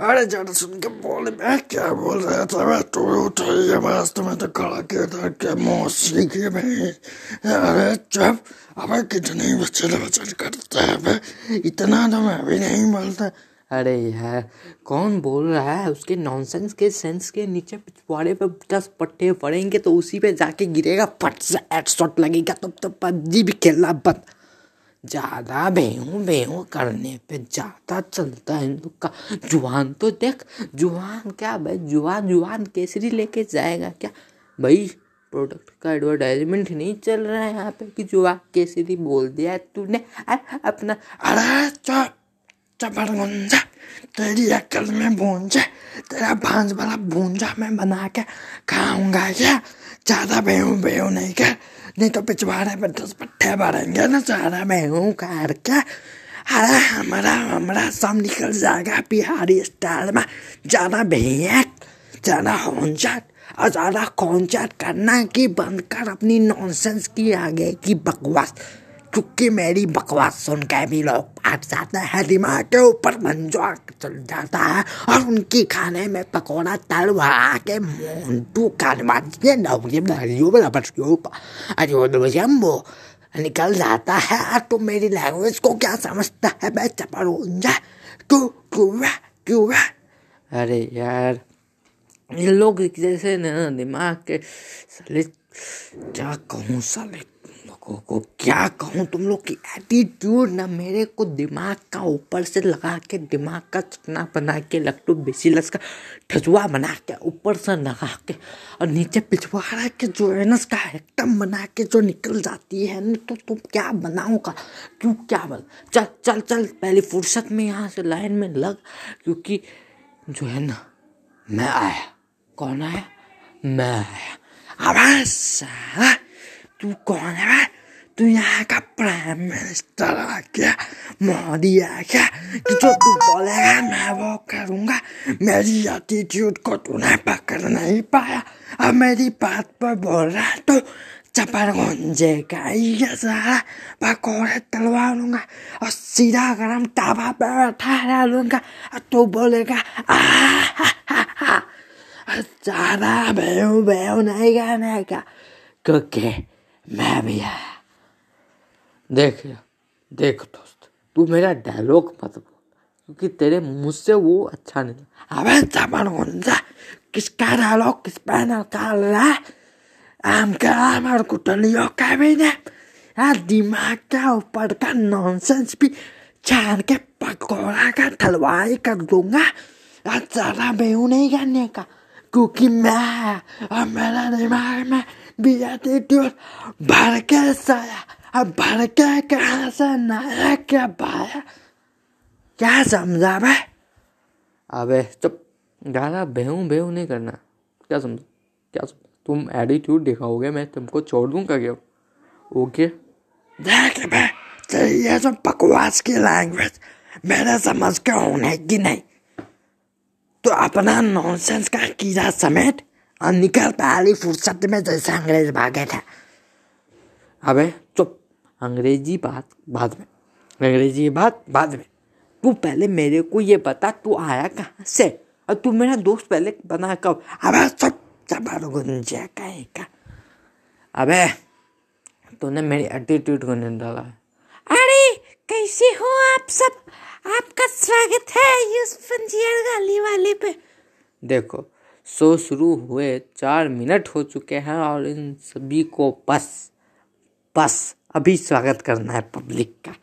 अरे ज़्यादा सुन के बोले, मैं क्या बोल रहा था? मैं तू उठाइए वास्तव में तो खड़ा के था? क्या मौसी की भाई? अरे चुप। अबे कितने बच्चे बचत करते हैं बे इतना तो मैं भी नहीं बोलता अरे यार, कौन बोल रहा है? उसके नॉनसेंस के सेंस के नीचे पिछवाड़े पे दस पट्टे पड़ेंगे तो उसी पे जाके गिरेगा। फट से हेडशॉट लगेगा, तब तो पबजी भी खेलना बंद। ज़्यादा बेहू बेहू करने पे ज़्यादा चलता है का। जुआन तो देख जुआन क्या भाई जुआन जुआन केसरी लेके जाएगा क्या? भाई प्रोडक्ट का एडवर्टाइजमेंट नहीं चल रहा है यहाँ पे कि जुआन केसरी बोल दिया है तूने। अपना अरे चुप चपड़ गुंजा तेरी अक्ल में भूंजा, तेरा भांज वाला भूंजा मैं बना के खाऊँगा क्या? ज़्यादा बेहू बेहू नहीं कर नहीं तो पिछवाड़े पर दस पट्टे भरेंगे ना सारा मैं हूँ कार क्या अरे हमारा हमारा सब निकल जाएगा बिहारी स्टाइल में। जाना भैया जाना होनचाट और ज़्यादा कॉन्चाट करना कि बंद कर अपनी नॉनसेंस की आगे की बकवास। क्योंकि मेरी बकवास सुन के भी लोग फट जाते हैं। दिमाग के ऊपर मंजवा चल जाता है और उनकी खाने में पकौड़ा तल भरा के मोन्टू कानवाजिए नवरियम नरियो बराबर अरे वो दो जम्बो निकल जाता है। और तुम मेरी लैंग्वेज को क्या समझता है? मैं चपड़ूंजा क्यों क्यों है? क्यों है? अरे यार, ये लोग जैसे ना, दिमाग के साले क्या कहूँ साले? तुम लोगों को क्या कहूँ तुम लोग की एटीट्यूड ना मेरे को दिमाग का ऊपर से लगा के, दिमाग का चटना बना के, लट्टू बेसिलस का, ठजुआ बना के, ऊपर से लगा के और नीचे पिछवाड़ा के जो एनस का एकदम बना के जो निकल जाती है ना तो तुम क्या बनाऊँगा? क्यों क्या बन? चल चल चल, पहली फुर्सत में यहाँ से लाइन में लग, क्योंकि जो है ना, मैं आया। कौन आया? मैं आया। साला तू कौन है? तू मिनिस्टर आ क्या मोदी आ क्या कि जो तू बोलेगा मैं वो करूँगा मेरी एटीट्यूड को तूने पकड़ नहीं पाया। अब मेरी बात पर बोल रहा है तो चपड़ गुंजे का ये सारा। पकौड़े तलवा लूँगा और सीधा गरम तावा पे बैठा डालूँगा और तू बोलेगा हा हा हा ज़्यादा बेहू बेहू नहीं गाने का। क्योंकि मैं भी आया देख देख दोस्त, तू मेरा डायलॉग मत बोल, क्योंकि तेरे मुँह से वो अच्छा नहीं अबे चपड़ गुंजा, किसका डायलॉग किस पे निकाल रहा आम का आम और कुटलियों का भी ने यार दिमाग का ऊपर का नॉनसेंस भी छान के पकौड़ा का ठलवाई कर दूँगा। यार ज़्यादा बेहू नहीं करने का, क्योंकि मैं, और मेरा दिमाग में भी एटीट्यूड भर के साया। अब भर के कहाँ से नया क्या पाया क्या समझा भाई अबे चुप। ज़्यादा बेहू बेहू नहीं करना। क्या समझ? क्या समझ? तुम एटीट्यूड दिखाओगे मैं तुमको छोड़ दूँगा क्या? ओके? देख बे तेरी ये जो बकवास की लैंग्वेज मेरे समझ के होने की नहीं। तो अपना नॉनसेंस का कीड़ा समेट और निकल पहली फुर्सत में जैसे अंग्रेज़ भागे थे। अबे अंग्रेज़ी बात बाद में। अंग्रेज़ी बात बाद में। तू पहले मेरे को ये बता तू आया कहाँ से? और तू मेरा दोस्त पहले बना कब? अबे चबर गुंजे अबे तूने मेरी एटीट्यूड को नहीं डाला। अरे कैसे हो आप सब? आपका स्वागत है यूसुफ अंजियर गाली वाले पे। देखो शो शुरू हुए चार मिनट हो चुके हैं और इन सभी को बस बस अभी स्वागत करना है पब्लिक का।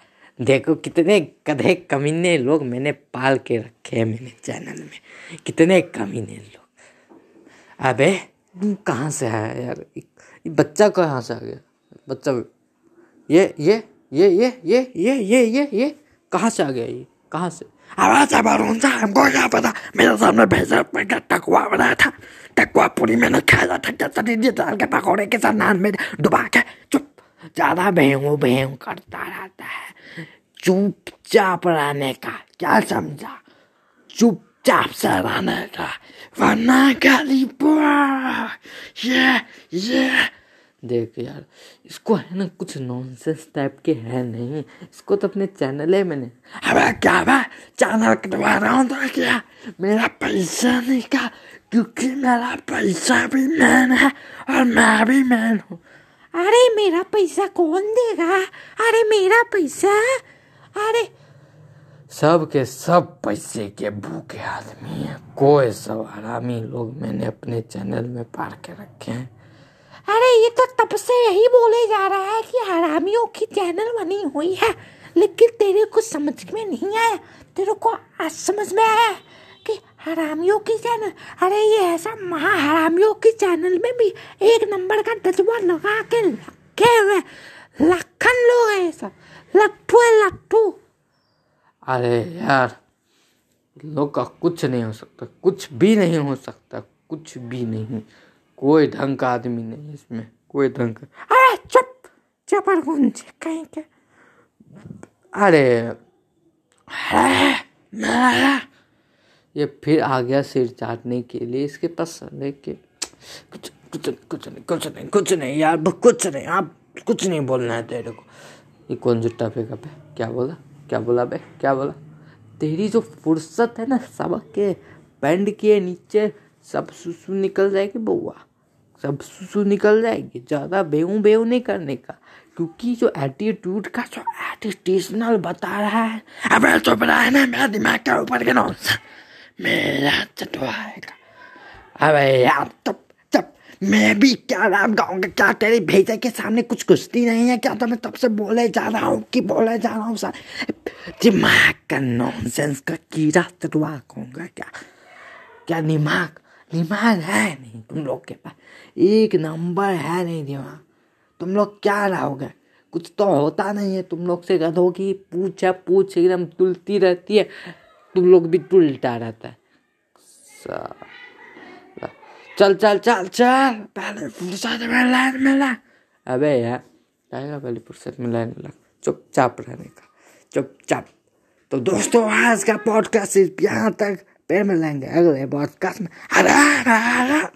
देखो कितने गधे कमीने लोग मैंने पाल के रखे हैं मेरे चैनल में। कितने कमीने लोग। अबे तू कहाँ से आया यार? बच्चा कहाँ से आ गया। बच्चा ये ये ये ये ये ये ये ये ये, कहाँ से आ गया ये? कहाँ से? अबे चबर गुंजा हमको क्या पता। मेरे सामने भेजा पैकेट टकवा बनाया था। टकवा पूरी मैंने खाया था क्या सरीजे डाल के पकौड़े के साथ नान में डुबा के चुप ज़्यादा भेहू भेहू करता रहता है। चुपचाप रहने का, क्या समझा? चुपचाप से रहने का। वरना गाली ये ये। देख यार, इसको है ना कुछ नॉनसेंस टाइप के है नहीं। इसको तो अपने चैनल में नहीं अबे क्या बे चैनल कटवा रहा हूँ तो क्या? मेरा पैसा नहीं का, क्योंकि मेरा पैसा भी मैन है और मैं भी मैन हूँ। अरे मेरा पैसा कौन देगा? अरे मेरा पैसा? अरे सब के सब पैसे के भूखे आदमी है। कोई सब हरामी लोग मैंने अपने चैनल में पार के रखे हैं। अरे ये तो तब से यही बोले जा रहा है कि हरामियों की चैनल बनी हुई है लेकिन तेरे को समझ में नहीं आया। तेरे को आज समझ में आया। कि हरामियों की चैनल अरे ये ऐसा महा हरामियों की चैनल में भी एक नंबर का डजवा लगा के रखे हुए लखन लोग है सब। लट्ठू है लट्ठू। अरे यार लोग का कुछ नहीं हो सकता कुछ भी नहीं हो सकता कुछ भी नहीं। कोई ढंग का आदमी नहीं इसमें कोई ढंग का। अरे चुप चपर गुंजे कहीं के। अरे ये फिर आ गया सिर चाटने के लिए। इसके पास लेके कुछ कुछ कुछ नहीं कुछ नहीं कुछ नहीं यार कुछ नहीं, आप कुछ नहीं बोलना है तेरे को। ये कौन जुट्टा फेंका पे? क्या बोला? क्या बोला बे? क्या बोला? तेरी जो फुर्सत है ना सबक के बैंड के नीचे, सब सुसु निकल जाएगी बउआ सब सुसु निकल जाएगी, ज़्यादा बेऊ बेऊ नहीं करने का। क्योंकि जो एटीट्यूड का, जो एटिटेशनल बता रहा है, अबे चुप रहा है ना, मेरा दिमाग के ऊपर के नौ मेरा चटवाएगा अबे यार, तब तब मैं भी क्या राम गाऊँगा? क्या तेरे भेजा के सामने कुछ कुश्ती नहीं है? क्या तो मैं तब से बोले जा रहा हूँ कि बोले जा रहा हूँ सर दिमाग का नॉनसेंस का कीड़ा चटवा कहूँगा क्या? क्या दिमाग दिमाग है नहीं तुम लोग के पास? एक नंबर है नहीं दिमाग। तुम लोग क्या रहोगे? कुछ तो होता नहीं है तुम लोग से गधों की पूछ पूछ एकदम तुलती रहती है। तुम लोग भी उल्टा रहता है। चल चल चल चल। पहले फुर्सत में लाइन में ला अबे यार आएगा पहले फुर्सत में लाइन में ला चुपचाप रहने का, चुपचाप। तो दोस्तों, आज का पॉडकास्ट यहाँ तक। पेड़ में लाएँगे अगले पॉडकास्ट में। हरा हरा।